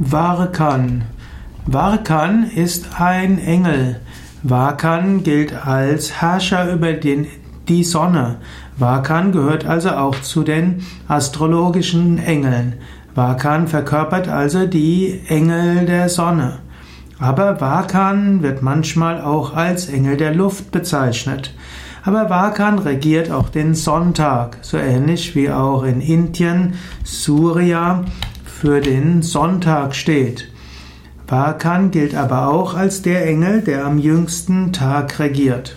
Varkan. Varkan ist ein Engel. Varkan gilt als Herrscher über den, die Sonne. Varkan gehört also auch zu den astrologischen Engeln. Varkan verkörpert also die Engel der Sonne. Aber Varkan wird manchmal auch als Engel der Luft bezeichnet. Aber Varkan regiert auch den Sonntag, so ähnlich wie auch in Indien Surya für den Sonntag steht. Varkan gilt aber auch als der Engel, der am jüngsten Tag regiert.